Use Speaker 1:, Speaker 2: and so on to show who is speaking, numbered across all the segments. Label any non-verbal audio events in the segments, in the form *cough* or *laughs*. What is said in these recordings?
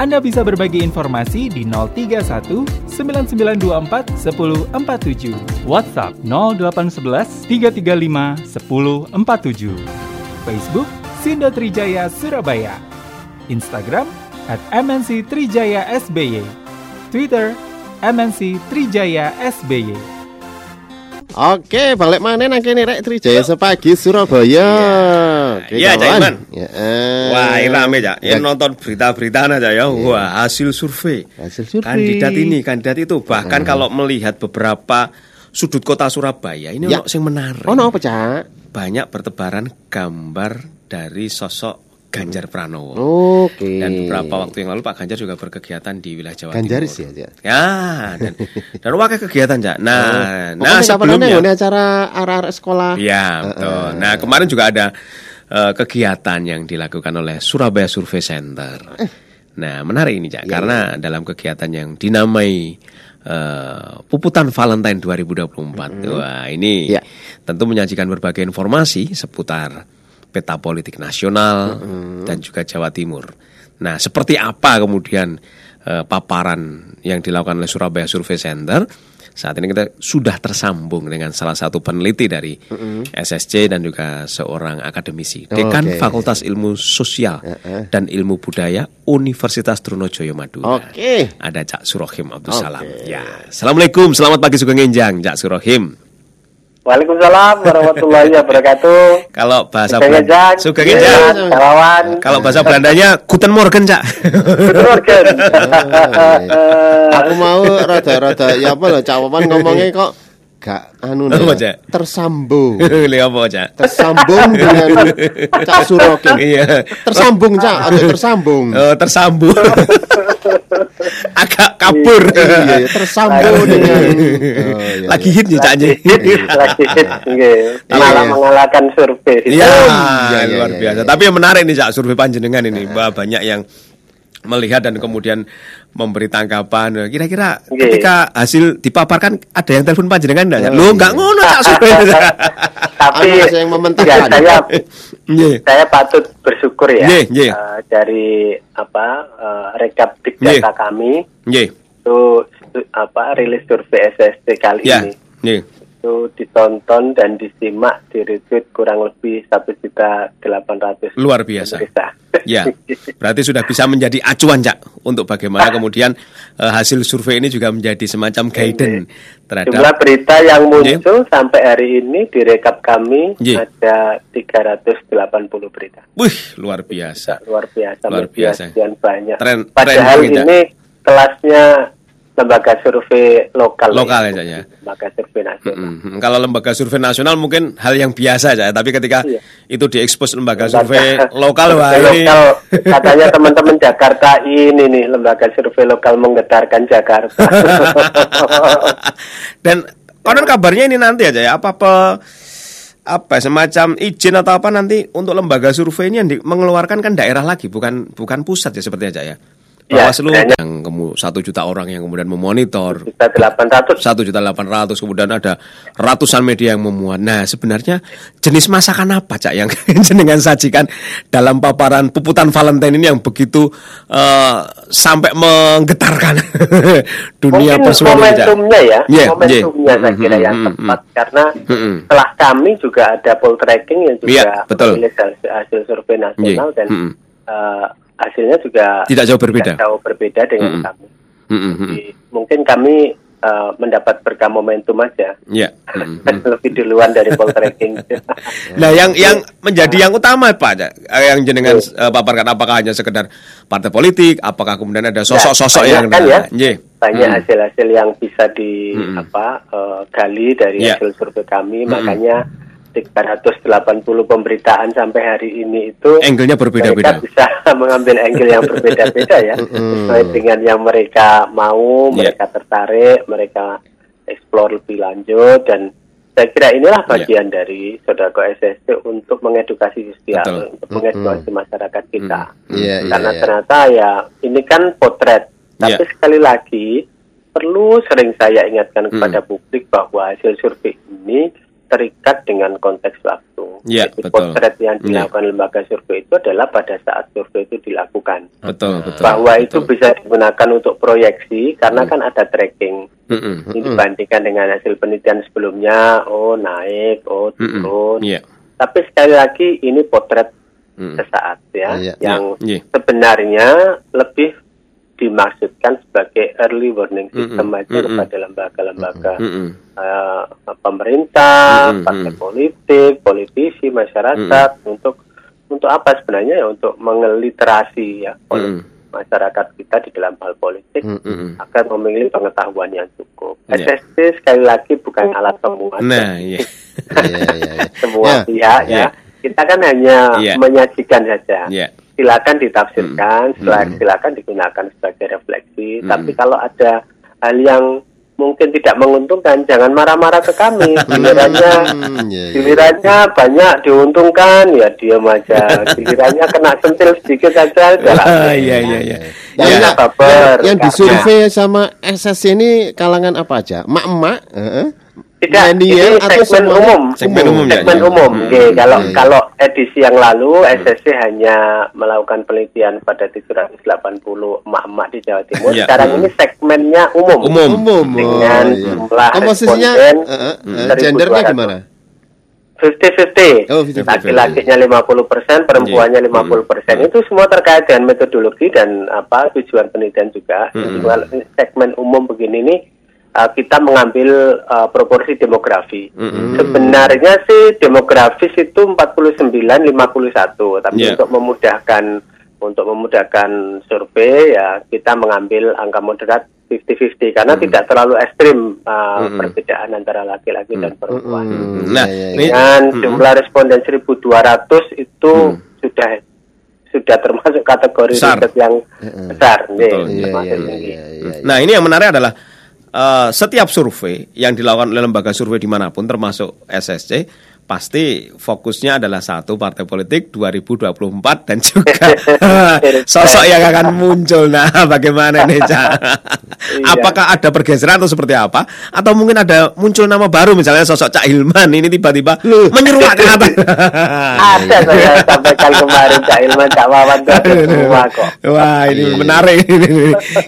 Speaker 1: Anda bisa berbagi informasi di 031 9924 1047. WhatsApp 0811 335 1047. Facebook Sindo Trijaya Surabaya. Instagram at MNC Trijaya SBY. Twitter MNC Trijaya SBY.
Speaker 2: Oke, balik mana nang kene rek Trijaya sepagi Surabaya. Oke,
Speaker 3: Iya. Iman.
Speaker 2: Ya, eh.
Speaker 3: Wah, ini rame ya.
Speaker 2: Ya,
Speaker 3: Ya, nonton berita-berita aja ya. Wah, hasil survei.
Speaker 2: Hasil survei.
Speaker 3: Kandidat ini, kandidat itu. Bahkan kalau melihat beberapa sudut kota Surabaya, ini
Speaker 2: Ya.
Speaker 3: ono menarik.
Speaker 2: Oh, no, apa, Cak?
Speaker 3: Banyak bertebaran gambar dari sosok Ganjar Pranowo.
Speaker 2: Oke.
Speaker 3: Dan beberapa waktu yang lalu Pak Ganjar juga berkegiatan di wilayah Jawa
Speaker 2: Ganjaris
Speaker 3: Timur.
Speaker 2: ya, Cak?
Speaker 3: Ya, dan dan wakil kegiatan, Cak. Nah,
Speaker 2: Oh,
Speaker 3: nah sebelumnya
Speaker 2: ini acara arah-arah sekolah.
Speaker 3: Iya, betul. Nah, kemarin juga ada eh, kegiatan yang dilakukan oleh Surabaya Survey Center. Nah, menarik ini, Cak, karena dalam kegiatan yang dinamai eh, Puputan Valentine 2024. Wah, ini
Speaker 2: Iya.
Speaker 3: tentu menyajikan berbagai informasi seputar peta politik nasional dan juga Jawa Timur. Nah, seperti apa kemudian eh, paparan yang dilakukan oleh Surabaya Survey Center? Saat ini kita sudah tersambung dengan salah satu peneliti dari SSC dan juga seorang akademisi, Dekan
Speaker 2: Oke.
Speaker 3: Fakultas Ilmu Sosial dan Ilmu Budaya Universitas Trunojoyo Madura.
Speaker 2: Oke.
Speaker 3: Ada Cak Surohim Abdul Salam. Ya, Assalamualaikum, selamat pagi Sugeng Enjang, Cak Surohim.
Speaker 4: Waalaikumsalam warahmatullahi wabarakatuh.
Speaker 3: Kalau bahasa Belanda,
Speaker 4: Enjang. Kawan,
Speaker 3: Kalau bahasa Belandanya Guten Morgen, Cak.
Speaker 4: Good morning. *laughs*
Speaker 2: Aku mau rada-rada ya apa loh, Cak Wawan ngomongnya kok gak anu
Speaker 3: Cak?
Speaker 2: tersambung. *laughs*
Speaker 3: Lihat apa, Cak?
Speaker 2: Tersambung dengan Cak Surokin.
Speaker 3: Iya.
Speaker 2: Tersambung, Cak, atau tersambung.
Speaker 3: Oh, tersambung. *laughs* *laughs* Agak kabur.
Speaker 2: Iya, iya, tersambung dengan Oh, iya,
Speaker 3: Lagi
Speaker 2: iya.
Speaker 3: hit ya, Cak.
Speaker 4: Lagi hit, nggih. *laughs* Malah
Speaker 2: Iya.
Speaker 4: mengalahkan survei.
Speaker 3: Iya,
Speaker 2: iya,
Speaker 3: luar
Speaker 2: iya,
Speaker 3: biasa.
Speaker 2: iya.
Speaker 3: Tapi yang menarik nih, Cak, survei panjenengan ini. Bahwa banyak yang melihat dan kemudian memberi tanggapan. Kira-kira
Speaker 4: Nggih.
Speaker 3: ketika hasil dipaparkan ada yang telepon panjenengan enggak? Cak? Loh, enggak ngono, Cak, survei. *laughs*
Speaker 4: Tapi
Speaker 2: yang
Speaker 4: ya, saya
Speaker 3: Nggih.
Speaker 4: saya patut bersyukur ya
Speaker 3: Nggih, nggih.
Speaker 4: eh, dari apa eh, rekap big data kami
Speaker 3: Nggih.
Speaker 4: itu apa rilis survei SST kali
Speaker 3: Ya.
Speaker 4: ini
Speaker 3: Nggih.
Speaker 4: Itu ditonton dan disimak di retweet kurang lebih satu juta delapan ratus
Speaker 3: Luar biasa.
Speaker 4: pemirsa.
Speaker 3: Ya, berarti sudah bisa menjadi acuan, Cak, untuk bagaimana kemudian eh, hasil survei ini juga menjadi semacam guidance
Speaker 4: Jumlah
Speaker 3: terhadap
Speaker 4: berita yang
Speaker 3: Nggih.
Speaker 4: muncul sampai hari ini di rekap kami
Speaker 3: Nggih.
Speaker 4: ada 380 berita.
Speaker 3: Wih, luar biasa.
Speaker 4: Luar biasa,
Speaker 3: Luar biasa.
Speaker 4: sekian banyak.
Speaker 3: Tren-
Speaker 4: Padahal
Speaker 3: tren ini
Speaker 4: kelasnya lembaga survei lokal.
Speaker 3: Lokal ya, ya.
Speaker 4: Lembaga survei nasional.
Speaker 3: Mm-mm. Kalau lembaga survei nasional mungkin hal yang biasa aja, tapi ketika
Speaker 4: Iya.
Speaker 3: itu diekspos lembaga
Speaker 4: Lembaga-
Speaker 3: survei *laughs* lokal wah ini
Speaker 4: lokal. *laughs* katanya teman-teman Jakarta ini nih lembaga survei lokal menggetarkan Jakarta. *laughs*
Speaker 3: dan konon kabarnya ini nanti aja ya apa apa apa semacam izin atau apa nanti untuk lembaga survei ini yang di- mengeluarkan kan daerah lagi bukan bukan pusat ya seperti aja ya.
Speaker 4: Ya,
Speaker 3: Bawaslu
Speaker 4: kayaknya.
Speaker 3: yang kemu satu juta orang yang kemudian memonitor
Speaker 4: Juta 800
Speaker 3: satu juta delapan ratus kemudian ada ratusan media yang memuat. Nah sebenarnya jenis masakan apa cak yang *laughs* jenengan sajikan dalam paparan puputan Valentine ini yang begitu eh, sampai menggetarkan *laughs* dunia Cak?
Speaker 4: momentumnya ya,
Speaker 3: Yeah,
Speaker 4: momentumnya
Speaker 3: yeah.
Speaker 4: saya kira
Speaker 3: Mm,
Speaker 4: yang
Speaker 3: mm, mm,
Speaker 4: tepat karena
Speaker 3: Mm-mm.
Speaker 4: setelah kami juga ada poll tracking yang juga
Speaker 3: Yeah, betul.
Speaker 4: hasil, hasil survei nasional
Speaker 3: Yeah,
Speaker 4: dan
Speaker 3: mm-mm.
Speaker 4: eh, hasilnya juga
Speaker 3: Tidak jauh berbeda.
Speaker 4: tidak jauh berbeda dengan
Speaker 3: Mm-mm.
Speaker 4: kami.
Speaker 3: Mm, mm, mm.
Speaker 4: Jadi, mungkin kami eh, mendapat berkah momentum aja.
Speaker 3: Ya. mm, *laughs* mm.
Speaker 4: Lebih duluan dari poll tracking. *laughs*
Speaker 3: Nah, yang yang menjadi yang utama Pak? Eh, yang jenengan eh, paparkan apakah hanya sekedar partai politik, apakah kemudian ada sosok-sosok
Speaker 4: Ya,
Speaker 3: yang
Speaker 4: kan ya.
Speaker 3: Nggih.
Speaker 4: banyak
Speaker 3: Mm.
Speaker 4: hasil-hasil yang bisa di
Speaker 3: Mm-mm.
Speaker 4: apa eh, gali dari
Speaker 3: Ya.
Speaker 4: hasil survei kami
Speaker 3: Mm-mm.
Speaker 4: makanya 380 pemberitaan sampai hari ini itu
Speaker 3: Angle-nya berbeda-beda.
Speaker 4: mereka bisa *laughs* mengambil angle yang berbeda-beda ya *laughs* sesuai dengan yang mereka mau
Speaker 3: Ya.
Speaker 4: mereka tertarik mereka explore lebih lanjut dan saya kira inilah
Speaker 3: Iya.
Speaker 4: bagian dari Sodako SSC untuk mengedukasi sosial,
Speaker 3: Betul.
Speaker 4: untuk mengedukasi masyarakat kita.
Speaker 2: Iya, iya,
Speaker 4: Karena
Speaker 2: iya.
Speaker 4: ternyata ya ini kan potret, tapi
Speaker 3: Iya.
Speaker 4: sekali lagi perlu sering saya ingatkan
Speaker 3: Hmm.
Speaker 4: kepada publik bahwa hasil survei ini terikat dengan konteks waktu.
Speaker 3: Iya,
Speaker 4: Jadi
Speaker 3: betul.
Speaker 4: potret yang
Speaker 3: Iya.
Speaker 4: dilakukan lembaga survei itu adalah pada saat survei itu dilakukan.
Speaker 3: Betul, betul.
Speaker 4: bahwa itu
Speaker 3: betul.
Speaker 4: bisa digunakan untuk proyeksi karena kan ada tracking.
Speaker 3: Mm-mm.
Speaker 4: Ini dibandingkan dengan hasil penelitian sebelumnya, oh naik, oh
Speaker 3: Mm-mm.
Speaker 4: turun.
Speaker 3: Iya.
Speaker 4: Tapi sekali lagi ini potret
Speaker 3: Mm.
Speaker 4: sesaat ya,
Speaker 2: Iya.
Speaker 4: yang
Speaker 3: Iya.
Speaker 4: sebenarnya lebih dimaksudkan sebagai early warning system
Speaker 3: Mm-mm.
Speaker 4: aja
Speaker 3: Mm-mm.
Speaker 4: kepada lembaga-lembaga
Speaker 3: Mm-mm.
Speaker 4: eh, pemerintah,
Speaker 3: Mm-mm.
Speaker 4: partai politik, politisi, masyarakat untuk untuk apa sebenarnya ya untuk mengeliterasi ya
Speaker 3: Mm-mm.
Speaker 4: masyarakat kita di dalam hal politik
Speaker 3: Mm-mm.
Speaker 4: agar memiliki pengetahuan yang cukup.
Speaker 3: Iya.
Speaker 4: SSC sekali lagi bukan alat pemuas
Speaker 3: Nah, iya. *laughs*
Speaker 2: Iya, iya, iya.
Speaker 4: semua
Speaker 2: Ya.
Speaker 4: pihak ya.
Speaker 3: Iya.
Speaker 4: Kita kan hanya
Speaker 3: Iya.
Speaker 4: menyajikan saja.
Speaker 3: Iya.
Speaker 4: Silakan ditafsirkan, sila-
Speaker 3: Mm.
Speaker 4: silakan digunakan sebagai refleksi.
Speaker 3: Mm.
Speaker 4: Tapi kalau ada hal yang mungkin tidak menguntungkan, jangan marah-marah ke kami. *laughs* Gilirannya
Speaker 2: Hmm, iya, iya.
Speaker 4: Gilirannya banyak diuntungkan, ya diam aja. Gilirannya kena sentil sedikit saja, *laughs* jalan.
Speaker 3: Ah, iya, iya, iya.
Speaker 2: Yang,
Speaker 4: Ya,
Speaker 2: yang- disurvei sama SSC ini kalangan apa aja? Mak-mak? Heeh.
Speaker 4: Tidak,
Speaker 2: Milenial
Speaker 4: ini
Speaker 2: atau
Speaker 4: segmen
Speaker 2: semuanya?
Speaker 4: umum.
Speaker 3: Segmen umum, ya,
Speaker 4: Segmen
Speaker 3: ya.
Speaker 4: umum.
Speaker 3: Hmm.
Speaker 4: Oke, kalau
Speaker 2: Iya, iya.
Speaker 4: kalau edisi yang lalu SSC hanya melakukan penelitian pada 780 emak-emak di Jawa Timur.
Speaker 3: Iya.
Speaker 4: Sekarang
Speaker 3: Hmm.
Speaker 4: ini segmennya umum.
Speaker 3: Umum.
Speaker 2: Umum.
Speaker 4: Dengan
Speaker 2: oh, iya.
Speaker 4: jumlah
Speaker 2: Komposisinya
Speaker 4: responden
Speaker 2: eh, eh,
Speaker 4: 1.200.
Speaker 2: gendernya gimana?
Speaker 4: 50-50.
Speaker 2: Oh, 50-50.
Speaker 4: Laki-lakinya 50 persen, perempuannya 50 persen.
Speaker 3: Hmm.
Speaker 4: Itu semua terkait dengan metodologi dan apa tujuan penelitian juga.
Speaker 3: Hmm.
Speaker 4: Segmen umum begini ini uh, kita mengambil uh, proporsi demografi.
Speaker 3: Hmm.
Speaker 4: Sebenarnya sih demografis itu 49-51, tapi
Speaker 3: Yeah.
Speaker 4: untuk memudahkan untuk memudahkan survei ya kita mengambil angka moderat 50-50 karena tidak terlalu ekstrim uh,
Speaker 3: Hmm.
Speaker 4: perbedaan antara laki-laki dan perempuan.
Speaker 2: Hmm,
Speaker 3: Nah,
Speaker 2: iya, iya,
Speaker 3: ini
Speaker 4: Dengan
Speaker 3: Mm-mm.
Speaker 4: jumlah responden 1.200 itu sudah sudah termasuk kategori
Speaker 3: Besar.
Speaker 4: riset yang besar, nih,
Speaker 3: Betul.
Speaker 2: Iya, iya, iya, iya, iya.
Speaker 3: Nah ini yang menarik adalah eh, setiap survei yang dilakukan oleh lembaga survei di mana pun termasuk SSC pasti fokusnya adalah satu partai politik 2024 dan juga *laughs* sosok yang akan muncul. Nah bagaimana nih Cak?
Speaker 4: Iya.
Speaker 3: Apakah ada pergeseran atau seperti apa? Atau mungkin ada muncul nama baru misalnya sosok Cak Hilman ini tiba-tiba menyeruak ke *laughs* atas.
Speaker 4: Ada saya sampaikan kemarin Cak Ilman, Cak Wawan semua kok.
Speaker 3: Wah ini
Speaker 2: Iya, iya.
Speaker 3: menarik.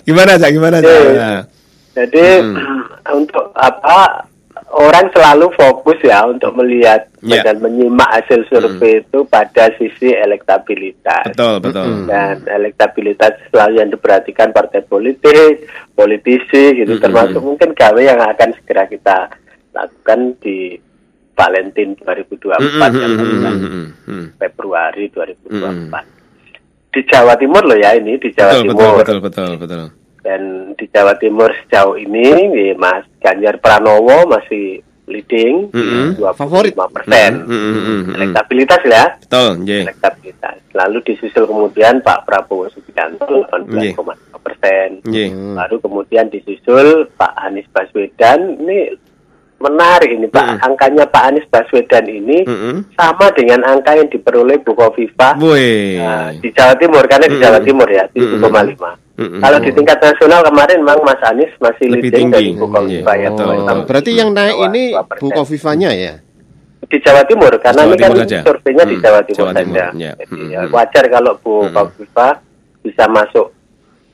Speaker 3: Gimana Cak? Gimana Cak?
Speaker 4: Jadi *clears throat* untuk apa orang selalu fokus ya untuk melihat
Speaker 3: Ya.
Speaker 4: dan menyimak hasil survei itu pada sisi elektabilitas.
Speaker 3: Betul betul.
Speaker 4: dan elektabilitas selalu yang diperhatikan partai politik, politisi gitu termasuk mungkin gawe yang akan segera kita lakukan di Valentine 2024 yang baru kan,
Speaker 3: Hmm.
Speaker 4: Februari 2024. Di Jawa Timur loh ya ini di Jawa
Speaker 3: Betul betul
Speaker 4: Timur
Speaker 3: betul betul betul.
Speaker 4: Dan di Jawa Timur sejauh ini ya, Mas Ganjar Pranowo masih leading dua
Speaker 2: Favorit.
Speaker 4: persen
Speaker 3: Mm, mm, mm, mm, mm.
Speaker 4: elektabilitas ya
Speaker 3: Betul, nggih.
Speaker 4: elektabilitas. Lalu disusul kemudian Pak Prabowo Subianto 18,5 persen.
Speaker 3: Nggih.
Speaker 4: Lalu kemudian disusul Pak Anies Baswedan. Ini menarik ini Pak. Angkanya Pak Anies Baswedan ini
Speaker 3: Mm-mm.
Speaker 4: sama dengan angka yang diperoleh Bu Kofifa
Speaker 3: Wih.
Speaker 4: nah, di Jawa Timur karena di Jawa Timur ya 7,5.
Speaker 3: Mm-mm.
Speaker 4: Kalau di tingkat nasional kemarin memang Mas Anies masih
Speaker 3: Lebih
Speaker 4: leading dari
Speaker 3: tinggi.
Speaker 4: Bu Kofifa
Speaker 3: Iya,
Speaker 4: ya.
Speaker 3: betul,
Speaker 2: Oh, berarti yang naik ini
Speaker 4: dua persen.
Speaker 2: Bu Kofifanya ya?
Speaker 4: di Jawa Timur karena
Speaker 3: Jawa
Speaker 4: ini kan
Speaker 3: saja.
Speaker 4: surveinya di
Speaker 3: Hmm,
Speaker 4: Jawa Timur
Speaker 3: Jawa Timur,
Speaker 4: saja.
Speaker 3: ya.
Speaker 4: Jadi
Speaker 3: Hmm,
Speaker 4: ya,
Speaker 3: hmm.
Speaker 4: wajar kalau Bu
Speaker 3: Hmm.
Speaker 4: Kofifa bisa masuk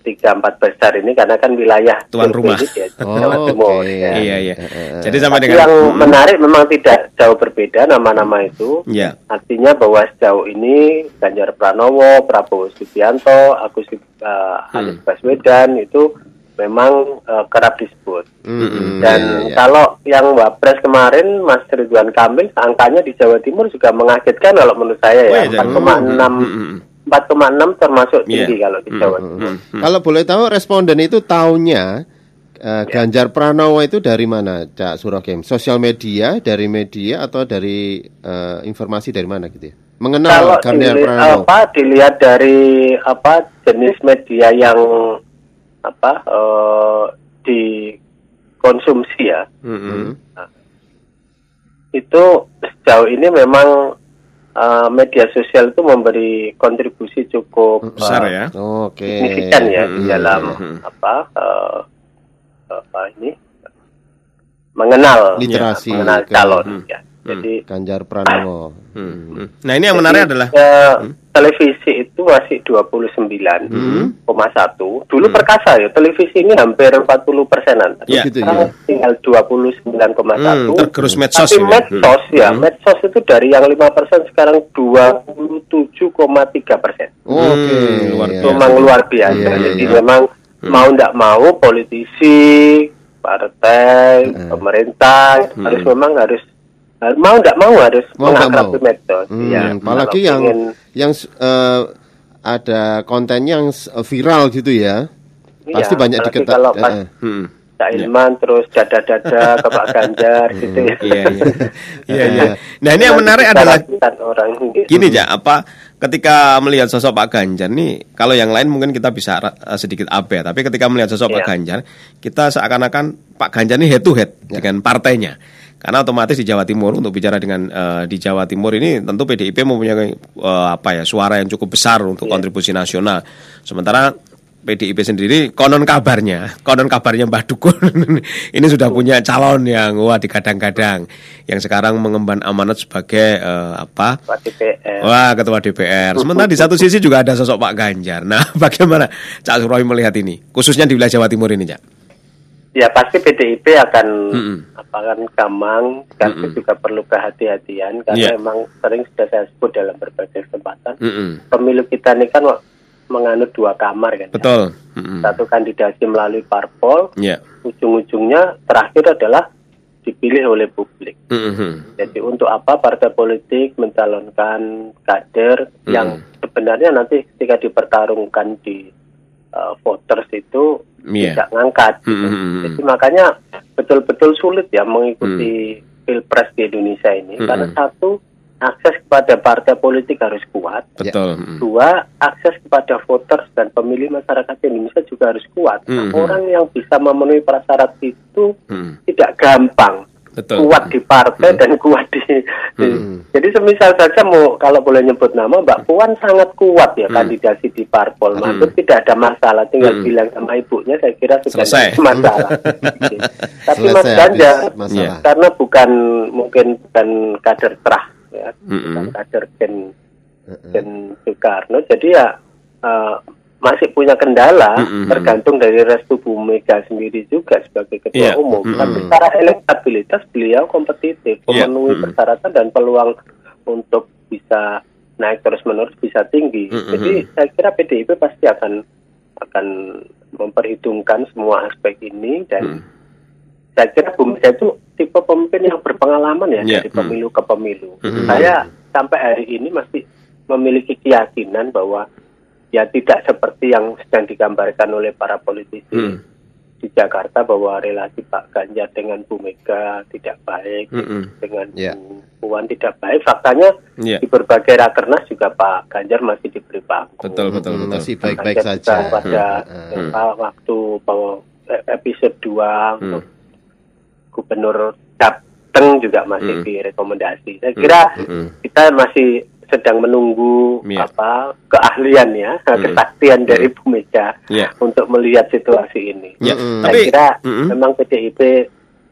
Speaker 4: tiga empat besar ini karena kan wilayah
Speaker 3: Tuan rumah.
Speaker 4: di
Speaker 2: Oh,
Speaker 4: Jawa Timur. ya.
Speaker 3: Iya, iya. Jadi
Speaker 4: Tapi
Speaker 3: dengan
Speaker 4: yang
Speaker 3: Mm,
Speaker 4: menarik memang tidak jauh berbeda nama-nama itu.
Speaker 3: Ya.
Speaker 4: Artinya bahwa sejauh ini Ganjar Pranowo, Prabowo Subianto, Agus uh, Anies
Speaker 3: Hmm.
Speaker 4: Baswedan itu memang uh, kerap disebut.
Speaker 2: Mm-mm,
Speaker 4: Dan
Speaker 2: iya, iya.
Speaker 4: kalau yang Wapres kemarin Mas Ridwan Kamil angkanya di Jawa Timur juga mengagetkan kalau menurut saya ya
Speaker 3: iya, jadi-
Speaker 4: 4,6
Speaker 3: Mm, mm, mm.
Speaker 4: 4,6 termasuk
Speaker 3: Iya.
Speaker 4: tinggi kalau di Jawa Timur.
Speaker 3: Hmm.
Speaker 2: Kalau boleh tahu responden itu tahunya eh,
Speaker 4: Ya.
Speaker 2: Ganjar Pranowo itu dari mana, Cak Surakem? Sosial media, dari media atau dari eh, informasi dari mana gitu ya? Mengenal
Speaker 4: Kalau
Speaker 2: Ganjar
Speaker 4: dili-
Speaker 2: Pranowo.
Speaker 4: apa dilihat dari apa jenis media yang apa eh, dikonsumsi ya.
Speaker 3: Mm, mm.
Speaker 4: itu sejauh ini memang uh, media sosial itu memberi kontribusi cukup
Speaker 3: Besar
Speaker 4: uh,
Speaker 3: ya.
Speaker 2: Oke.
Speaker 4: signifikan ya di
Speaker 3: Hmm,
Speaker 4: dalam
Speaker 3: hmm.
Speaker 4: apa uh, apa ini mengenal
Speaker 2: Literasi
Speaker 4: mengenal
Speaker 2: ke-
Speaker 4: calon
Speaker 3: hmm.
Speaker 4: ya. Jadi
Speaker 2: Ganjar Pranowo.
Speaker 3: Hmm, hmm. Nah ini yang menarik adalah
Speaker 4: eh, televisi itu masih 29,1.
Speaker 2: Hmm.
Speaker 4: Dulu perkasa ya, televisi ini hampir 40 persenan.
Speaker 3: Ya.
Speaker 2: Gitu
Speaker 4: Sekarang
Speaker 2: ya.
Speaker 4: tinggal 29,1.
Speaker 3: hmm, tergerus medsos
Speaker 4: Tapi medsos ya,
Speaker 3: Hmm.
Speaker 4: medsos itu dari yang 5 persen sekarang 27,3 persen.
Speaker 2: Oke.
Speaker 3: Hmm, luar
Speaker 2: iya.
Speaker 3: biasa.
Speaker 4: Memang luar biasa.
Speaker 2: Iya,
Speaker 4: Jadi
Speaker 2: iya.
Speaker 4: memang mau tidak mau politisi, partai,
Speaker 2: Hmm.
Speaker 4: pemerintah harus memang harus- mau tidak mau harus
Speaker 2: Mau nggak
Speaker 4: mengakrabi
Speaker 2: mau.
Speaker 4: medsos.
Speaker 2: Hmm,
Speaker 4: Ya,
Speaker 2: apalagi yang
Speaker 4: ingin-
Speaker 2: yang eh, ada kontennya yang s- viral gitu ya. Pasti
Speaker 4: Iya,
Speaker 2: banyak
Speaker 4: apalagi
Speaker 2: diketat.
Speaker 4: kalau pas
Speaker 2: eh, eh.
Speaker 3: Hmm.
Speaker 4: Cak Ilman terus dada-dada ke Pak Ganjar gitu ya.
Speaker 3: Iya, *laughs* iya. Iya, iya. Nah, ini yang menarik adalah
Speaker 4: orang gitu.
Speaker 3: gini ya, apa ketika melihat sosok Pak Ganjar nih, kalau yang lain mungkin kita bisa sedikit abe, tapi ketika melihat sosok Pak
Speaker 4: Iya.
Speaker 3: Ganjar, kita seakan-akan Pak Ganjar ini head to head dengan partainya. Karena otomatis di Jawa Timur untuk bicara dengan eh, di Jawa Timur ini tentu PDIP mempunyai eh, apa ya suara yang cukup besar untuk kontribusi nasional. Sementara PDIP sendiri konon kabarnya, konon kabarnya Mbah Dukun *laughs* ini sudah punya calon yang wah digadang-gadang yang sekarang mengemban amanat sebagai eh, apa?
Speaker 4: DPR.
Speaker 3: Wah, ketua DPR. Sementara di satu sisi juga ada sosok Pak Ganjar. Nah, *laughs* bagaimana Cak Suroy melihat ini? Khususnya di wilayah Jawa Timur ini, Cak.
Speaker 4: Ya pasti PDIP akan
Speaker 3: Mm-mm.
Speaker 4: apa kan gamang, tapi
Speaker 3: Mm-mm.
Speaker 4: juga perlu kehati-hatian karena
Speaker 3: Iya.
Speaker 4: memang sering sudah saya sebut dalam berbagai kesempatan.
Speaker 3: Mm-mm.
Speaker 4: Pemilu kita ini kan menganut dua kamar kan. ya.
Speaker 3: Betul. Mm-mm.
Speaker 4: Satu kandidasi melalui parpol,
Speaker 3: Ya.
Speaker 4: ujung-ujungnya terakhir adalah dipilih oleh publik.
Speaker 3: Mm-mm.
Speaker 4: Jadi untuk apa partai politik mencalonkan kader
Speaker 3: Hmm.
Speaker 4: yang sebenarnya nanti ketika dipertarungkan di uh, voters itu
Speaker 3: Iya.
Speaker 4: tidak ngangkat. gitu.
Speaker 3: Hmm.
Speaker 4: Jadi makanya betul-betul sulit ya mengikuti pilpres di Indonesia ini
Speaker 3: Hmm.
Speaker 4: karena satu akses kepada partai politik harus kuat.
Speaker 3: Betul. Mm.
Speaker 4: Dua, akses kepada voters dan pemilih masyarakat Indonesia juga harus kuat. Nah,
Speaker 3: Hmm.
Speaker 4: Orang yang bisa memenuhi prasyarat itu
Speaker 3: Mm.
Speaker 4: tidak gampang
Speaker 3: Betul.
Speaker 4: kuat di partai dan kuat di, di- jadi semisal saja mau kalau boleh nyebut nama Mbak Puan sangat kuat ya kandidasi di parpol
Speaker 3: Hmm.
Speaker 4: Maksud tidak ada masalah tinggal
Speaker 3: Hmm.
Speaker 4: bilang sama ibunya saya kira sudah
Speaker 3: Selesai.
Speaker 4: masalah *laughs* tapi Mas
Speaker 2: Selesai
Speaker 4: Ganjar
Speaker 2: habis masalah.
Speaker 3: Iya.
Speaker 4: karena bukan mungkin bukan kader terah ya
Speaker 3: Mm-mm.
Speaker 4: bukan kader gen gen Soekarno jadi ya eh, masih punya kendala
Speaker 3: Mm-mm.
Speaker 4: tergantung dari restu Bu Mega sendiri juga sebagai ketua
Speaker 3: Iya.
Speaker 4: umum
Speaker 3: Mm-mm.
Speaker 4: tapi secara elektabilitas beliau kompetitif
Speaker 3: Iya.
Speaker 4: memenuhi
Speaker 3: Mm-mm.
Speaker 4: persyaratan dan peluang untuk bisa naik terus menerus bisa tinggi
Speaker 3: Mm-mm.
Speaker 4: jadi saya kira PDIP pasti akan akan memperhitungkan semua aspek ini dan
Speaker 3: Mm.
Speaker 4: saya kira Bu Mega itu tipe pemimpin yang berpengalaman ya
Speaker 3: Iya,
Speaker 4: dari pemilu ke pemilu.
Speaker 3: Hmm.
Speaker 4: Saya sampai hari ini masih memiliki keyakinan bahwa ya tidak seperti yang sedang digambarkan oleh para politisi
Speaker 3: Hmm.
Speaker 4: di Jakarta bahwa relasi Pak Ganjar dengan Bu Mega tidak baik,
Speaker 3: Mm-mm.
Speaker 4: dengan
Speaker 2: Iya.
Speaker 4: Bu Puan tidak baik. Faktanya
Speaker 3: Iya.
Speaker 4: di berbagai rakernas juga Pak Ganjar masih diberi panggung.
Speaker 3: Betul, betul,
Speaker 2: Hmm,
Speaker 3: betul.
Speaker 2: Masih
Speaker 4: Pak
Speaker 2: baik-baik
Speaker 4: Ganjar
Speaker 2: saja.
Speaker 4: Pada
Speaker 2: Hmm.
Speaker 4: apa, waktu bahwa eh, episode 2
Speaker 3: Hmm.
Speaker 4: gubernur Jateng juga masih
Speaker 3: Hmm.
Speaker 4: direkomendasi. Saya kira
Speaker 3: Mm-mm.
Speaker 4: kita masih sedang menunggu
Speaker 3: Iya.
Speaker 4: apa keahlian ya, kesaktian dari Bu Mega
Speaker 3: Iya.
Speaker 4: untuk melihat situasi ini.
Speaker 3: Ya,
Speaker 2: Mm-mm.
Speaker 4: Saya
Speaker 3: tapi
Speaker 4: kira
Speaker 3: Mm-mm.
Speaker 4: memang PDIP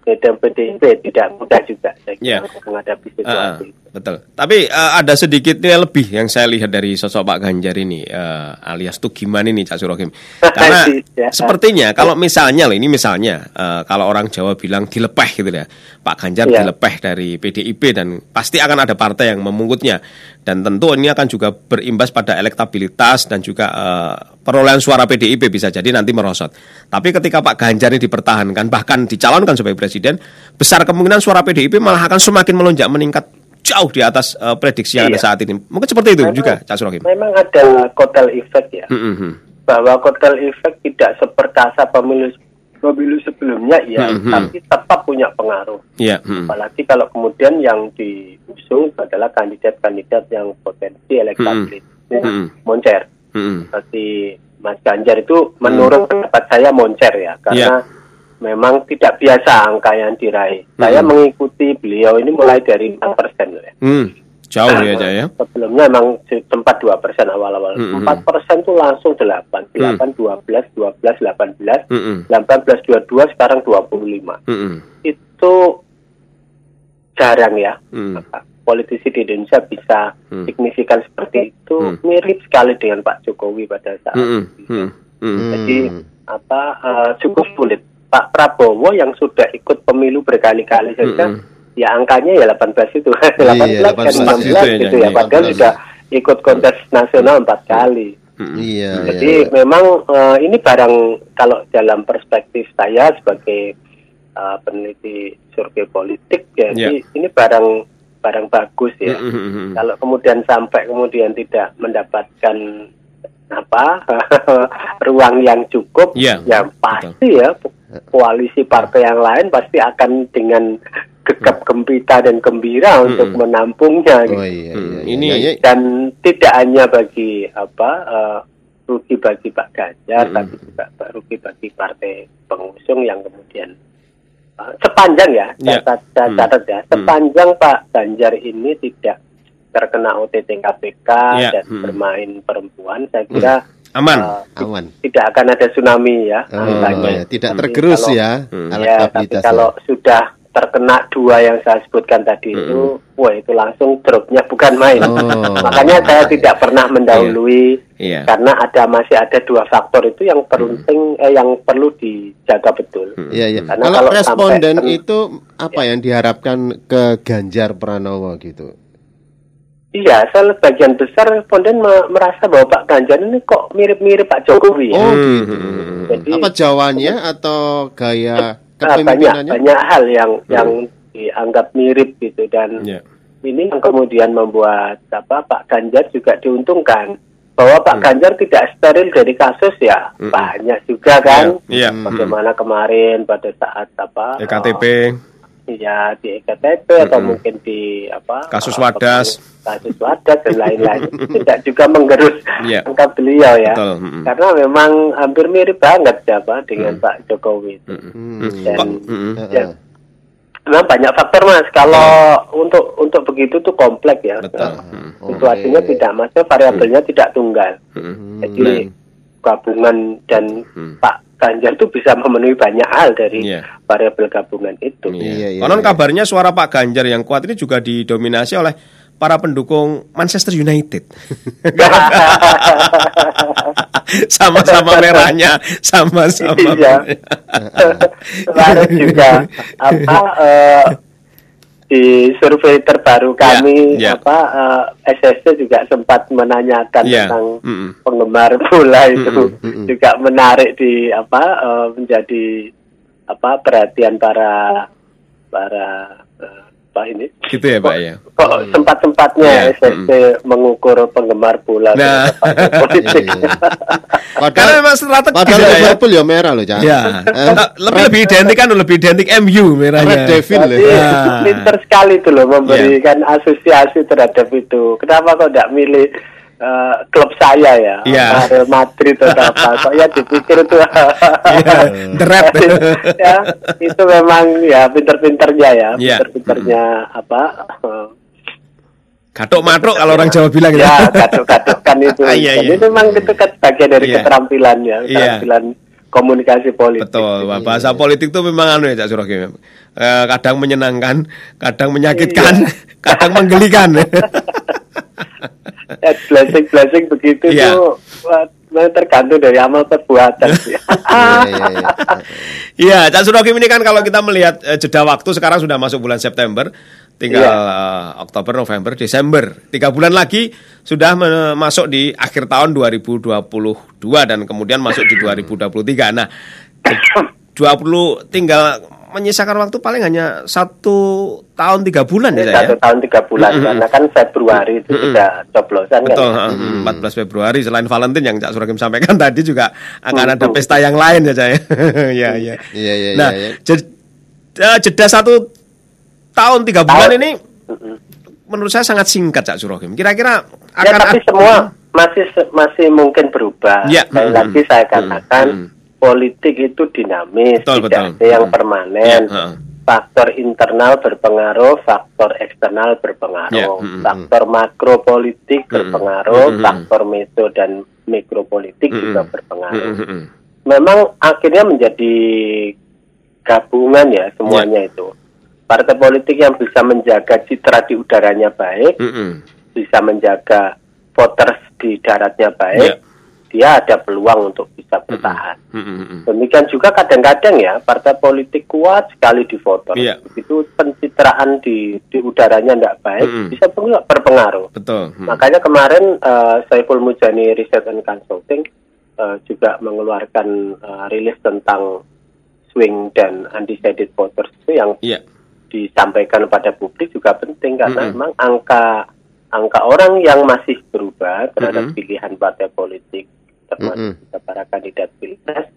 Speaker 4: dan PDIP tidak mudah juga saya kira untuk menghadapi
Speaker 3: Ah,
Speaker 4: situasi.
Speaker 3: Betul. Tapi eh, ada sedikitnya lebih yang saya lihat dari sosok Pak Ganjar ini, eh, alias tuh gimana nih Cak Surokim? *laughs* Karena
Speaker 4: Iya.
Speaker 3: sepertinya kalau misalnya loh, ini misalnya eh, kalau orang Jawa bilang dilepeh gitu ya, Pak Ganjar
Speaker 4: Iya.
Speaker 3: dilepeh dari PDIP dan pasti akan ada partai yang memungkutnya dan tentu ini akan juga berimbas pada elektabilitas dan juga eh, perolehan suara PDIP bisa jadi nanti merosot. Tapi ketika Pak Ganjar ini dipertahankan bahkan dicalonkan sebagai presiden, besar kemungkinan suara PDIP malah akan semakin melonjak meningkat jauh di atas eh, prediksi yang ada
Speaker 4: Iya.
Speaker 3: saat ini. Mungkin seperti itu
Speaker 4: Memang-
Speaker 3: juga, Cak Surokim.
Speaker 4: Memang ada kotel efek ya.
Speaker 3: Hmm, hmm, hmm.
Speaker 4: bahwa kotel efek tidak seperkasa pemilu pemilu sebelumnya ya,
Speaker 3: Hmm, hmm.
Speaker 4: tapi tetap punya pengaruh.
Speaker 3: Iya, hmm.
Speaker 4: Apalagi kalau kemudian yang diusung adalah kandidat-kandidat yang potensi elektabilitasnya
Speaker 3: Hmm.
Speaker 4: moncer.
Speaker 3: Hmm,
Speaker 4: Seperti Mas Ganjar itu menurut pendapat saya moncer ya, karena
Speaker 3: Iya.
Speaker 4: Memang tidak biasa angka yang diraih. Saya mengikuti beliau ini mulai dari 4 persen ya.
Speaker 3: Hmm, jauh ya Cak ya.
Speaker 4: Sebelumnya memang sempat 2 persen awal-awal.
Speaker 3: Mm-mm.
Speaker 4: 4 persen tuh langsung 8. 8, 12, 12, 18,
Speaker 3: Mm-mm.
Speaker 4: 18, 22, sekarang 25.
Speaker 3: Mm-mm.
Speaker 4: Itu jarang ya.
Speaker 3: Mm.
Speaker 4: Maka Politisi di Indonesia bisa
Speaker 3: Hmm.
Speaker 4: signifikan seperti itu
Speaker 3: Hmm.
Speaker 4: mirip sekali dengan Pak Jokowi pada saat
Speaker 3: Mm-mm.
Speaker 4: itu.
Speaker 3: Mm. Mm.
Speaker 4: Jadi
Speaker 2: Hmm.
Speaker 4: apa eh, cukup sulit. Pak Prabowo yang sudah ikut pemilu berkali-kali saja,
Speaker 3: Mm-mm.
Speaker 4: ya angkanya ya 18 itu, *laughs* 18 kan
Speaker 2: 18
Speaker 4: 16
Speaker 3: itu ya,
Speaker 4: gitu
Speaker 3: ya,
Speaker 4: ya, padahal
Speaker 2: 18.
Speaker 4: sudah ikut kontes nasional empat kali.
Speaker 2: Iya,
Speaker 4: Jadi
Speaker 2: iya.
Speaker 4: memang eh, ini barang kalau dalam perspektif saya sebagai eh, peneliti survei politik, jadi
Speaker 3: Ya.
Speaker 4: ini barang barang bagus ya.
Speaker 3: Mm-mm.
Speaker 4: Kalau kemudian sampai kemudian tidak mendapatkan apa *laughs* ruang yang cukup,
Speaker 3: Iya,
Speaker 4: ya pasti ya koalisi partai yang lain pasti akan dengan gegap gempita dan gembira untuk
Speaker 3: Mm-mm.
Speaker 4: menampungnya.
Speaker 2: Oh
Speaker 4: gitu.
Speaker 2: iya,
Speaker 3: Hmm,
Speaker 2: iya.
Speaker 3: ini-
Speaker 2: iya.
Speaker 4: Dan tidak hanya bagi apa eh, rugi bagi Pak Ganjar,
Speaker 3: Mm-mm.
Speaker 4: tapi juga rugi bagi partai pengusung yang kemudian eh, sepanjang ya,
Speaker 3: Ya.
Speaker 4: catat, saya
Speaker 3: Hmm.
Speaker 4: catat ya, sepanjang Pak Ganjar ini tidak terkena OTT KPK
Speaker 3: Ya.
Speaker 4: dan
Speaker 3: Hmm.
Speaker 4: bermain perempuan, saya kira
Speaker 3: Aman.
Speaker 4: eh,
Speaker 2: Aman.
Speaker 4: tidak akan ada tsunami ya.
Speaker 2: Oh, iya. Tidak
Speaker 4: Tapi
Speaker 2: tergerus
Speaker 4: kalau-
Speaker 2: ya
Speaker 3: Hmm.
Speaker 4: Ya, tapi
Speaker 2: elektabilitasnya.
Speaker 4: kalau sudah terkena dua yang saya sebutkan tadi
Speaker 3: Mm-mm.
Speaker 4: itu, wah itu langsung dropnya bukan main.
Speaker 2: Oh.
Speaker 4: Makanya saya tidak pernah mendahului
Speaker 3: Iya.
Speaker 4: karena ada masih ada dua faktor itu yang penting eh, yang perlu dijaga betul.
Speaker 2: Iya, iya.
Speaker 4: Karena
Speaker 2: Kalau
Speaker 4: kalau
Speaker 2: responden
Speaker 4: sampai- Ya.
Speaker 2: itu apa yang diharapkan ke Ganjar Pranowo gitu?
Speaker 4: Iya, saya sebagian besar responden me- merasa bahwa Pak Ganjar ini kok mirip-mirip Pak Jokowi. ya.
Speaker 2: Oh,
Speaker 3: Hmm,
Speaker 2: gitu.
Speaker 3: hmm, hmm.
Speaker 4: Jadi
Speaker 2: Apa jawabannya atau gaya
Speaker 4: nah, banyak
Speaker 2: kepemimpinannya?
Speaker 4: banyak hal yang yang dianggap mirip gitu dan
Speaker 3: Iya.
Speaker 4: ini yang kemudian membuat apa Pak Ganjar juga diuntungkan bahwa Pak Ganjar tidak steril dari kasus ya
Speaker 3: Hmm.
Speaker 4: banyak juga kan
Speaker 3: Iya.
Speaker 4: bagaimana kemarin pada saat apa
Speaker 3: EKTP.
Speaker 4: eh, ya di EKTP atau
Speaker 3: Mm-mm.
Speaker 4: mungkin di apa
Speaker 3: Kasus Wadas.
Speaker 4: kasus wadas dan lain-lain *laughs* tidak juga menggerus
Speaker 3: Iya.
Speaker 4: angka beliau ya
Speaker 3: Betul. Mm-mm.
Speaker 4: karena memang hampir mirip banget siapa dengan Pak Jokowi itu.
Speaker 2: Hmm.
Speaker 4: dan.
Speaker 2: Heeh.
Speaker 4: ya, memang banyak faktor mas kalau untuk untuk begitu tuh kompleks ya
Speaker 3: Betul.
Speaker 4: Nah,
Speaker 3: Mm.
Speaker 4: situasinya tidak maksudnya variabelnya tidak tunggal
Speaker 3: Mm-mm.
Speaker 4: jadi gabungan dan
Speaker 3: Hmm.
Speaker 4: Pak Ganjar itu bisa memenuhi banyak hal dari
Speaker 3: Iya.
Speaker 4: variabel gabungan itu
Speaker 2: Iya, iya,
Speaker 3: Konon
Speaker 2: iya.
Speaker 3: kabarnya suara Pak Ganjar yang kuat ini juga didominasi oleh para pendukung Manchester United. *laughs* Sama-sama merahnya, sama-sama.
Speaker 4: Iya. Kemarin juga apa *laughs* eh, di survei terbaru kami
Speaker 3: ya.
Speaker 4: apa eh, SSC juga sempat menanyakan
Speaker 3: Ya,
Speaker 4: tentang
Speaker 3: mm-mm.
Speaker 4: penggemar *laughs* bola itu
Speaker 3: Mm-mm,
Speaker 2: mm-mm.
Speaker 4: juga menarik di apa eh, menjadi apa perhatian para para apa ini
Speaker 3: Gitu ya Pak ya.
Speaker 4: kok sempat-sempatnya
Speaker 3: Iya,
Speaker 4: SSC mengukur penggemar bola
Speaker 3: Nah.
Speaker 4: politik. *laughs*
Speaker 2: Iya, iya.
Speaker 3: Karena
Speaker 2: Padahal,
Speaker 3: memang strategi
Speaker 2: padahal
Speaker 3: ya.
Speaker 2: Liverpool ya merah loh, Cak.
Speaker 3: Ya,
Speaker 2: Eh,
Speaker 3: lebih lebih identik kan lebih identik MU merahnya.
Speaker 2: Red Devil
Speaker 4: Jadi
Speaker 2: ya.
Speaker 4: Pinter sekali tuh loh memberikan asosiasi terhadap itu. Kenapa kok tidak milih eh, klub saya ya,
Speaker 3: Iya.
Speaker 4: apa, Real Madrid atau apa? Kok ya dipikir tuh.
Speaker 3: Iya, *laughs* the red. *laughs*
Speaker 4: ya, itu memang ya pinter-pinternya ya,
Speaker 3: Iya.
Speaker 4: pinter-pinternya apa? eh,
Speaker 3: Gatuk matuk kalau orang Jawa bilang
Speaker 4: ya gaduk-gaduk kan itu. *laughs*
Speaker 3: Ah, iya, iya.
Speaker 4: itu memang itu kan bagian dari
Speaker 3: Iya.
Speaker 4: keterampilan ya,
Speaker 3: Iya.
Speaker 4: keterampilan komunikasi politik.
Speaker 3: Betul, Pak. bahasa politik itu memang anu ya Cak Surogi. Eh, kadang menyenangkan, kadang menyakitkan, kadang menggelikan.
Speaker 4: Eh, blessing blessing begitu
Speaker 3: Iya.
Speaker 4: tuh memang tergantung dari amal perbuatan sih. *laughs*
Speaker 2: Iya, iya, iya.
Speaker 3: Iya, Cak ini kan kalau kita melihat eh, jeda waktu sekarang sudah masuk bulan September, tinggal
Speaker 4: Iya.
Speaker 3: eh, Oktober, November, Desember, tiga bulan lagi sudah masuk di akhir tahun 2022 dan kemudian masuk di 2023. Nah, *coughs* 20 tinggal menyisakan waktu paling hanya satu tahun tiga bulan ya
Speaker 4: satu tahun tiga bulan
Speaker 3: Mm-mm.
Speaker 4: karena kan Februari itu
Speaker 3: Mm-mm.
Speaker 4: sudah coblosan
Speaker 3: Betul,
Speaker 4: kan.
Speaker 3: heeh. 14 Februari selain Valentine yang Cak Suragim sampaikan *laughs* tadi juga akan
Speaker 4: Mm-mm.
Speaker 3: ada pesta yang lain ya Cak ya. *laughs* Iya, iya.
Speaker 2: Iya, iya,
Speaker 3: Nah, jed- eh, jeda satu tahun tiga bulan
Speaker 4: Tahun.
Speaker 3: ini menurut saya sangat singkat Cak Suragim. Kira-kira
Speaker 4: Ya
Speaker 3: akan
Speaker 4: tapi
Speaker 3: ad-
Speaker 4: semua masih masih mungkin berubah.
Speaker 3: Ya,
Speaker 4: Sekali
Speaker 3: mm-mm.
Speaker 4: lagi saya katakan
Speaker 3: Mm-mm.
Speaker 4: Politik itu dinamis,
Speaker 3: Betul,
Speaker 4: tidak
Speaker 3: betul.
Speaker 4: ada yang
Speaker 3: Hmm.
Speaker 4: permanen.
Speaker 3: Ya, heeh.
Speaker 4: Faktor internal berpengaruh, faktor eksternal berpengaruh,
Speaker 3: Ya, hmm,
Speaker 4: faktor makro politik berpengaruh,
Speaker 3: Hmm, hmm,
Speaker 4: faktor meso dan mikropolitik
Speaker 3: Hmm,
Speaker 4: juga
Speaker 3: hmm.
Speaker 4: berpengaruh. Memang akhirnya menjadi gabungan ya semuanya itu. Partai politik yang bisa menjaga citra di udaranya baik, bisa menjaga voters di daratnya baik,
Speaker 3: Ya.
Speaker 4: Dia ada peluang untuk bisa bertahan.
Speaker 3: Mm, mm, mm.
Speaker 4: Demikian juga kadang-kadang ya partai politik kuat sekali di voter.
Speaker 3: Iya.
Speaker 4: Itu pencitraan di di udaranya tidak baik
Speaker 3: Mm-mm.
Speaker 4: bisa ber- berpengaruh.
Speaker 3: Betul. Mm.
Speaker 4: Makanya kemarin eh, Saiful Mujani Research and Consulting eh, juga mengeluarkan eh, rilis tentang swing dan undecided voters itu yang
Speaker 3: Iya.
Speaker 4: disampaikan pada publik juga penting karena
Speaker 3: Mm-mm.
Speaker 4: memang angka angka orang yang masih berubah terhadap
Speaker 3: Mm-mm.
Speaker 4: pilihan partai politik termasuk
Speaker 2: Mm-mm.
Speaker 4: juga para kandidat pilpres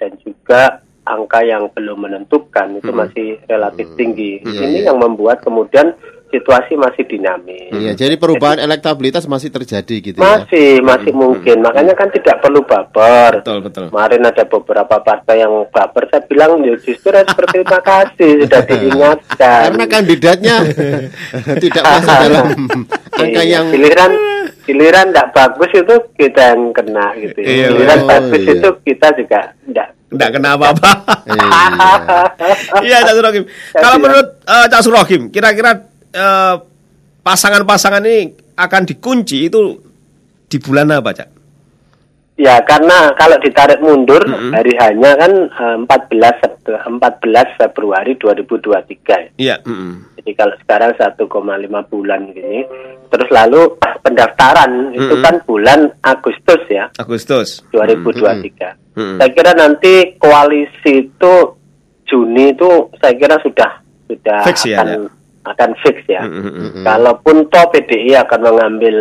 Speaker 4: dan juga angka yang belum menentukan itu
Speaker 3: Mm-mm.
Speaker 4: masih relatif tinggi.
Speaker 2: Iya,
Speaker 4: Ini
Speaker 2: iya.
Speaker 4: yang membuat kemudian situasi masih dinamis.
Speaker 2: Iya, jadi perubahan elektabilitas masih terjadi gitu ya.
Speaker 4: Masih masih mungkin. Makanya kan tidak perlu baper.
Speaker 3: Betul, betul.
Speaker 4: Kemarin ada beberapa partai yang baper, saya bilang ya justru harus berterima kasih sudah diingatkan.
Speaker 2: Karena kandidatnya *laughs* tidak masuk dalam angka
Speaker 4: Iya,
Speaker 2: yang
Speaker 4: giliran giliran tidak bagus itu kita yang kena gitu. ya.
Speaker 3: Iya,
Speaker 4: giliran
Speaker 2: oh,
Speaker 4: bagus
Speaker 2: iya.
Speaker 4: itu kita juga tidak.
Speaker 3: Enggak kena apa-apa. *laughs*
Speaker 2: Iya.
Speaker 3: Iya, Cak Surohim. Kalau menurut eh, Cak Surohim, kira-kira eh, pasangan-pasangan ini akan dikunci itu di bulan apa, Cak?
Speaker 4: Ya karena kalau ditarik mundur
Speaker 3: Mm-mm.
Speaker 4: hari hanya kan eh, 14 Sep- 14 Februari 2023.
Speaker 3: Iya. mm-mm.
Speaker 4: Jadi kalau sekarang 1,5 bulan gini, terus lalu pendaftaran itu
Speaker 3: Mm-mm.
Speaker 4: kan bulan Agustus ya.
Speaker 3: Agustus.
Speaker 4: 2023.
Speaker 3: Mm-mm.
Speaker 4: Saya kira nanti koalisi itu Juni itu saya kira sudah sudah
Speaker 3: Fix ya,
Speaker 4: akan akan fix ya.
Speaker 3: Mm-mm.
Speaker 4: Kalaupun toh PDI akan mengambil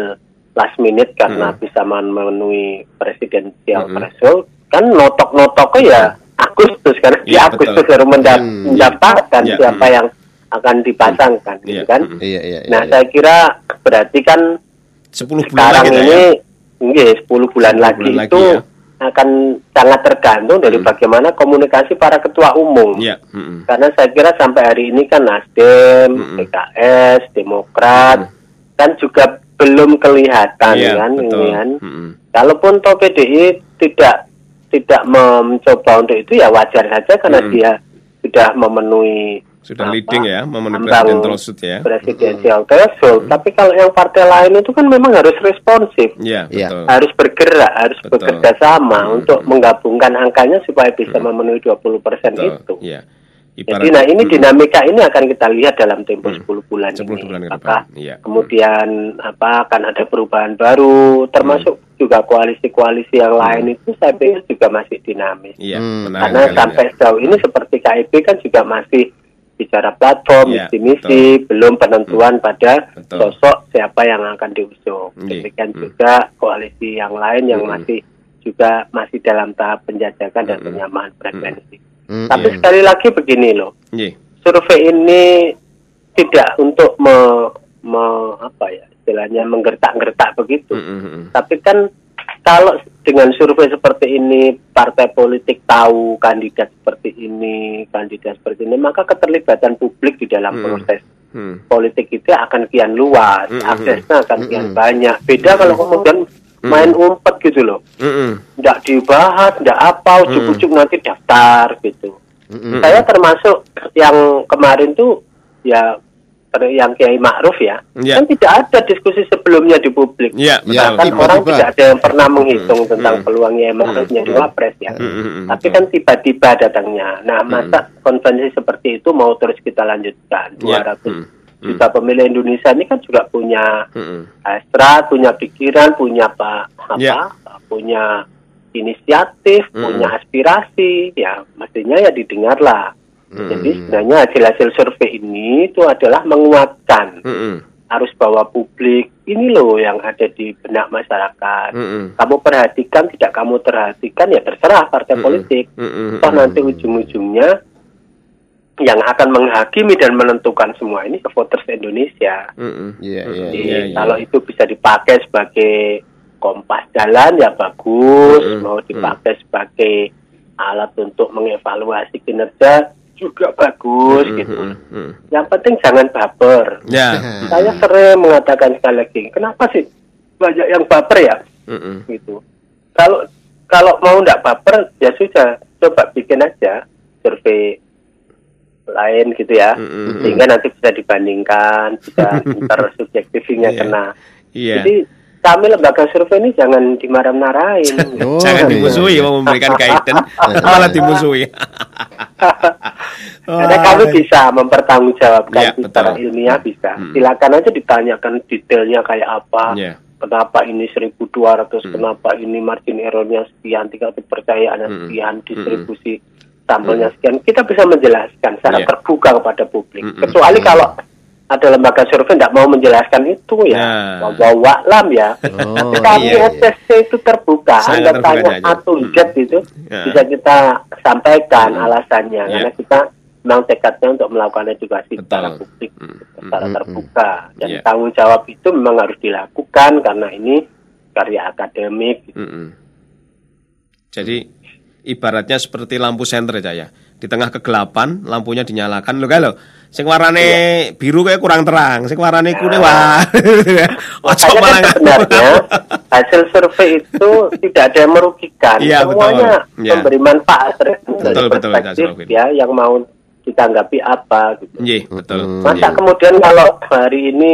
Speaker 4: last minute karena
Speaker 3: Mm-mm.
Speaker 4: bisa memenuhi presidensial
Speaker 3: Mm-mm.
Speaker 4: threshold, kan notok-notoknya ya Agustus karena di
Speaker 3: Iya,
Speaker 4: Agustus
Speaker 3: betul.
Speaker 4: baru menda-
Speaker 2: Hmm.
Speaker 4: mendaftarkan
Speaker 3: Iya,
Speaker 4: siapa
Speaker 3: mm.
Speaker 4: yang akan dipasangkan, gitu
Speaker 3: Iya,
Speaker 4: kan?
Speaker 3: mm.
Speaker 2: Iya, iya, iya.
Speaker 4: Nah,
Speaker 2: iya.
Speaker 4: saya kira berarti kan
Speaker 3: 10 bulan
Speaker 4: sekarang
Speaker 3: lagi Cak,
Speaker 4: ini
Speaker 3: ya.
Speaker 4: nggih 10 bulan
Speaker 3: 10
Speaker 4: lagi
Speaker 3: bulan lagi,
Speaker 4: itu
Speaker 3: ya.
Speaker 4: Akan sangat tergantung dari
Speaker 3: Hmm.
Speaker 4: bagaimana komunikasi para ketua umum.
Speaker 3: Iya. mm-mm.
Speaker 4: Karena saya kira sampai hari ini kan Nasdem,
Speaker 3: Mm-mm.
Speaker 4: PKS, Demokrat kan juga belum kelihatan
Speaker 3: Iya,
Speaker 4: kan
Speaker 3: betul.
Speaker 4: ini kan.
Speaker 3: Mm-mm.
Speaker 4: Kalaupun toh PDI tidak tidak mencoba untuk itu ya wajar saja karena
Speaker 3: Mm-mm.
Speaker 4: dia sudah memenuhi
Speaker 3: Sudah
Speaker 4: apa,
Speaker 3: leading ya, memenuhi presidential suit ya.
Speaker 4: presidensial threshold. Tapi kalau yang partai lain itu kan memang harus responsif
Speaker 3: Iya. betul.
Speaker 4: harus bergerak, harus
Speaker 3: Betul.
Speaker 4: bekerja sama
Speaker 3: Hmm.
Speaker 4: untuk menggabungkan angkanya supaya bisa memenuhi 20%
Speaker 3: Betul.
Speaker 4: itu.
Speaker 3: Iya.
Speaker 4: Jadi nah ini dinamika ini akan kita lihat dalam tempo
Speaker 3: Hmm.
Speaker 4: 10 bulan
Speaker 3: 10
Speaker 4: ini.
Speaker 3: bulan ke depan.
Speaker 4: Apakah
Speaker 3: Iya.
Speaker 4: kemudian apa akan ada perubahan baru termasuk juga koalisi-koalisi yang lain itu saya pikir juga masih dinamis.
Speaker 3: Iya,
Speaker 2: Hmm.
Speaker 3: menarik
Speaker 4: Karena
Speaker 3: sekali,
Speaker 4: sampai
Speaker 3: ya.
Speaker 4: sejauh ini seperti KIP kan juga masih bicara platform,
Speaker 3: Iya,
Speaker 4: misi misi, belum penentuan pada
Speaker 3: Betul.
Speaker 4: sosok siapa yang akan diusung.
Speaker 3: Iya.
Speaker 4: Demikian
Speaker 3: Hmm.
Speaker 4: juga koalisi yang lain yang
Speaker 3: Hmm.
Speaker 4: masih juga masih dalam tahap penjajakan dan
Speaker 3: Hmm.
Speaker 4: penyamaan frekuensi.
Speaker 2: Mm,
Speaker 4: Tapi
Speaker 3: iya.
Speaker 4: sekali lagi begini loh,
Speaker 3: Iya.
Speaker 4: survei ini tidak untuk me, me- apa ya istilahnya menggertak-gertak begitu. Tapi kan kalau dengan survei seperti ini partai politik tahu kandidat seperti ini, kandidat seperti ini, maka keterlibatan publik di dalam
Speaker 3: Hmm.
Speaker 4: proses
Speaker 3: Hmm.
Speaker 4: politik itu akan kian luas,
Speaker 3: Hmm,
Speaker 4: aksesnya akan kian
Speaker 2: Hmm.
Speaker 4: banyak. Beda kalau kemudian main umpet gitu loh, tidak dibahas, tidak apa, ujuk-ujuk nanti daftar gitu. Saya termasuk yang kemarin tuh ya yang Kiai Ma'ruf ya,
Speaker 3: Iya.
Speaker 4: kan tidak ada diskusi sebelumnya di publik.
Speaker 3: Betul.
Speaker 4: Bahkan
Speaker 2: tiba-tiba.
Speaker 4: orang tidak ada yang pernah menghitung tentang
Speaker 3: Hmm.
Speaker 4: peluang Kiai Ma'ruf jadi wapres ya.
Speaker 3: Hmm, hmm, hmm,
Speaker 4: Tapi kan tiba-tiba datangnya. Nah, masa konvensi seperti itu mau terus kita lanjutkan?
Speaker 3: Iya.
Speaker 4: 200
Speaker 3: Hmm.
Speaker 4: juta pemilih Indonesia ini kan juga punya
Speaker 3: Mm-mm.
Speaker 4: hasrat, punya pikiran, punya apa, apa
Speaker 3: Iya.
Speaker 4: punya inisiatif,
Speaker 3: Mm-mm.
Speaker 4: punya aspirasi, ya mestinya ya didengarlah.
Speaker 3: Mm-mm.
Speaker 4: Jadi sebenarnya hasil-hasil survei ini itu adalah menguatkan
Speaker 3: Mm-mm.
Speaker 4: arus bawah publik ini loh yang ada di benak masyarakat.
Speaker 3: Mm-mm.
Speaker 4: Kamu perhatikan, tidak kamu perhatikan ya terserah partai
Speaker 3: Mm-mm.
Speaker 4: politik.
Speaker 3: Mm-mm.
Speaker 4: Toh nanti ujung-ujungnya yang akan menghakimi dan menentukan semua ini ke voters Indonesia.
Speaker 3: Mm-mm.
Speaker 2: Iya, iya,
Speaker 4: Jadi
Speaker 3: Iya, iya.
Speaker 4: kalau itu bisa dipakai sebagai kompas jalan ya bagus,
Speaker 3: Mm-mm.
Speaker 4: mau dipakai sebagai alat untuk mengevaluasi kinerja juga bagus gitu.
Speaker 3: Mm, mm.
Speaker 4: Yang penting jangan baper.
Speaker 3: Ya.
Speaker 4: Saya sering mengatakan sekali lagi, kenapa sih banyak yang baper ya?
Speaker 3: Mm, mm.
Speaker 4: Gitu. Kalau kalau mau ndak baper ya sudah, coba bikin aja survei lain gitu ya,
Speaker 3: Mm-mm.
Speaker 4: sehingga nanti bisa dibandingkan, bisa *laughs* intersubjektifnya
Speaker 3: Iya.
Speaker 4: kena.
Speaker 3: Iya.
Speaker 4: Jadi kami lembaga survei ini jangan dimarah-marahin. *laughs*
Speaker 2: Oh,
Speaker 3: Jangan
Speaker 2: iya,
Speaker 3: dimusuhi
Speaker 2: iya.
Speaker 3: mau memberikan *laughs* guidance malah dimusuhi. *laughs*
Speaker 4: Karena kami bisa mempertanggungjawabkan
Speaker 3: Iya,
Speaker 4: secara
Speaker 3: betul.
Speaker 4: ilmiah bisa.
Speaker 3: Mm.
Speaker 4: Silakan aja ditanyakan detailnya kayak apa.
Speaker 3: Iya.
Speaker 4: Kenapa ini 1200,
Speaker 3: Mm.
Speaker 4: kenapa ini margin errornya sekian, tingkat kepercayaannya
Speaker 3: Mm.
Speaker 4: sekian, distribusi sampelnya sekian. Kita bisa menjelaskan secara
Speaker 3: Iya.
Speaker 4: terbuka kepada publik.
Speaker 3: Mm-mm.
Speaker 4: Kecuali kalau ada lembaga survei tidak mau menjelaskan itu ya,
Speaker 3: Nah.
Speaker 4: bawa lam ya.
Speaker 2: Oh,
Speaker 4: Tapi kami
Speaker 3: iya, iya.
Speaker 4: SSC itu terbuka,
Speaker 3: Sangat
Speaker 4: Anda tanya
Speaker 3: saja.
Speaker 4: A to
Speaker 3: Hmm.
Speaker 4: Itu
Speaker 3: Ya.
Speaker 4: bisa kita sampaikan
Speaker 3: Hmm.
Speaker 4: alasannya
Speaker 3: Ya.
Speaker 4: karena kita memang tekadnya untuk melakukan edukasi
Speaker 3: Betul.
Speaker 4: secara publik,
Speaker 3: Hmm.
Speaker 4: secara
Speaker 2: Hmm.
Speaker 4: terbuka dan
Speaker 3: Ya.
Speaker 4: tanggung jawab itu memang harus dilakukan karena ini karya akademik.
Speaker 3: Mm, mm. Jadi ibaratnya seperti lampu senter ya. Di tengah kegelapan lampunya dinyalakan lho kalau sing warnane biru kayak kurang terang, sing warnane kuning wah. *laughs* Ojo
Speaker 4: Makanya
Speaker 3: malah
Speaker 4: kan sebenarnya hasil survei itu tidak ada yang merugikan.
Speaker 3: Iya, betul.
Speaker 4: Semuanya
Speaker 3: Iya.
Speaker 4: memberi manfaat tergantung dari
Speaker 3: Betul, betul,
Speaker 4: perspektif
Speaker 3: Srofin.
Speaker 4: ya yang mau ditanggapi apa gitu.
Speaker 3: Nggih, betul.
Speaker 4: Masa
Speaker 3: Nggih.
Speaker 4: kemudian kalau hari ini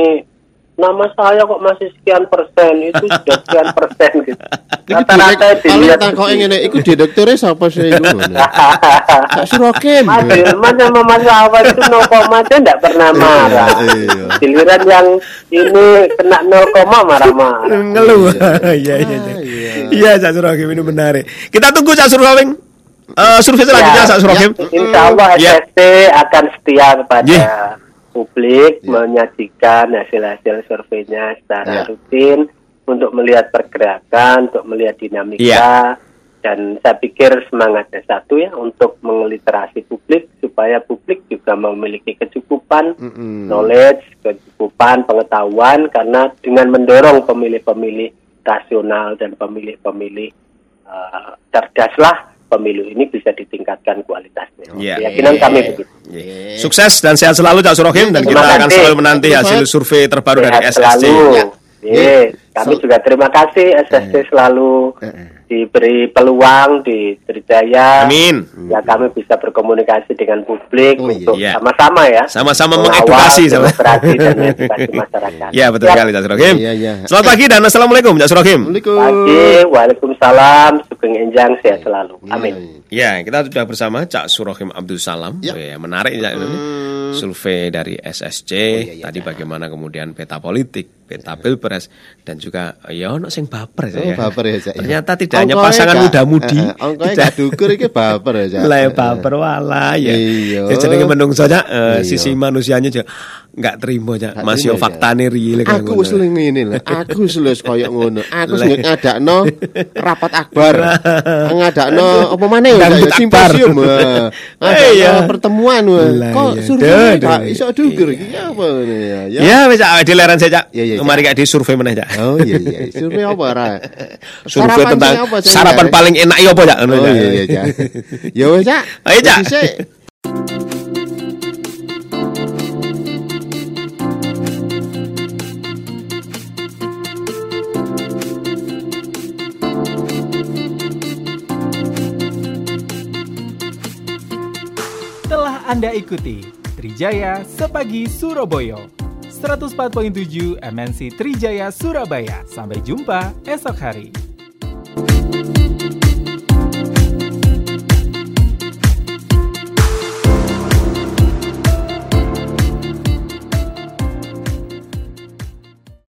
Speaker 4: nama saya kok masih sekian persen itu sudah sekian persen gitu. *laughs* Rata-rata dilihat
Speaker 2: tak kok ngene iku direktore sapa sih iku ngono. Kak *laughs* Surokem.
Speaker 4: Mas Hilman sama Mas Awal itu 0 koma aja enggak pernah marah.
Speaker 2: Iya.
Speaker 4: Giliran yang ini kena 0 koma marah-marah. *laughs*
Speaker 3: ngeluh. Iya, iya, iya. Iya, Cak Surahim ini menarik. Kita tunggu Cak Surahim. Eh, survei selanjutnya
Speaker 4: Ya,
Speaker 3: Cak Surahim.
Speaker 4: Insya Allah
Speaker 3: Ya.
Speaker 4: SSC akan setia kepada. Publik
Speaker 2: Ya.
Speaker 4: menyajikan hasil-hasil surveinya secara
Speaker 2: Ya.
Speaker 4: rutin untuk melihat pergerakan, untuk melihat dinamika
Speaker 3: Ya.
Speaker 4: dan saya pikir semangatnya satu ya untuk mengeliterasi publik supaya publik juga memiliki kecukupan
Speaker 2: Mm-mm.
Speaker 4: knowledge, kecukupan pengetahuan karena dengan mendorong pemilih-pemilih rasional dan pemilih-pemilih eh, cerdaslah pemilu ini bisa ditingkatkan kualitasnya.
Speaker 3: Iya.
Speaker 4: Keyakinan kami begitu.
Speaker 3: Iya. Sukses dan sehat selalu Cak Surahim dan kita akan selalu menanti hasil survei terbaru dari
Speaker 4: Sehat
Speaker 3: SSC.
Speaker 4: selalu.
Speaker 2: Ya.
Speaker 4: Ye, kami juga terima kasih SSC selalu diberi peluang di Trijaya.
Speaker 3: Amin.
Speaker 4: Ya kami bisa berkomunikasi dengan publik
Speaker 2: Oh, iya.
Speaker 4: untuk
Speaker 3: Iya.
Speaker 4: sama-sama ya.
Speaker 3: Sama-sama mengedukasi sama.
Speaker 4: dan *laughs* edukasi masyarakat.
Speaker 3: Ya betul
Speaker 4: Siap.
Speaker 3: sekali Cak Surahim.
Speaker 2: Iya, iya.
Speaker 3: Selamat pagi dan assalamualaikum Surahim.
Speaker 2: Assalamualaikum.
Speaker 4: Pagi, Waalaikumsalam, Sugeng Enjang, sehat selalu.
Speaker 2: Iya,
Speaker 4: Amin.
Speaker 3: Ya, kita sudah bersama Cak Surahim Abdul Salam.
Speaker 2: Ya.
Speaker 3: Ya, menarik ya ini. Survei dari SSC tadi bagaimana kemudian peta politik, peta pilpres dan juga ya ono sing baper
Speaker 2: Oh,
Speaker 3: ya.
Speaker 2: baper ya, Cak.
Speaker 3: Ternyata tidak hanya pasangan muda-mudi.
Speaker 2: eh, eh, ongkoe gak dukur iki baper ya, Cak. *laughs*
Speaker 3: Lah ya baper wala ya.
Speaker 2: Iya.
Speaker 3: Ya jenenge menungso Cak, eh,
Speaker 2: Iya.
Speaker 3: sisi manusianya juga enggak terima Cak.
Speaker 2: Nggak
Speaker 3: Masih
Speaker 2: terima,
Speaker 3: faktane riye lek
Speaker 2: Aku wis
Speaker 3: ngono.
Speaker 2: ngene lho. Aku wis lho koyo ngono. *laughs* Aku wis
Speaker 3: Lah.
Speaker 2: ngadakno rapat akbar. *laughs* Ngadakno apa maneh ya ya, simposium.
Speaker 3: Eh, *laughs* iya.
Speaker 2: Ngadakno pertemuan wah.
Speaker 3: Lah,
Speaker 2: Kok
Speaker 3: iya.
Speaker 2: survei Pak iso dukur iki apa ngene ya. Ya.
Speaker 3: Ya wis Cak, di leran Cak.
Speaker 2: Iya, iya,
Speaker 3: Kemari kayak di survei meneh Cak.
Speaker 2: Oh iya iya. Survei apa ra?
Speaker 3: Survei
Speaker 2: Sarapan
Speaker 3: tentang
Speaker 2: apa,
Speaker 3: sarapan paling enak iya apa Cak? Ngono,
Speaker 2: Oh iya iya, Cak. Ya wis, Cak.
Speaker 3: Ayo, Cak.
Speaker 1: Anda ikuti Trijaya Sepagi Surabaya 104.7 MNC Trijaya Surabaya. Sampai jumpa esok hari.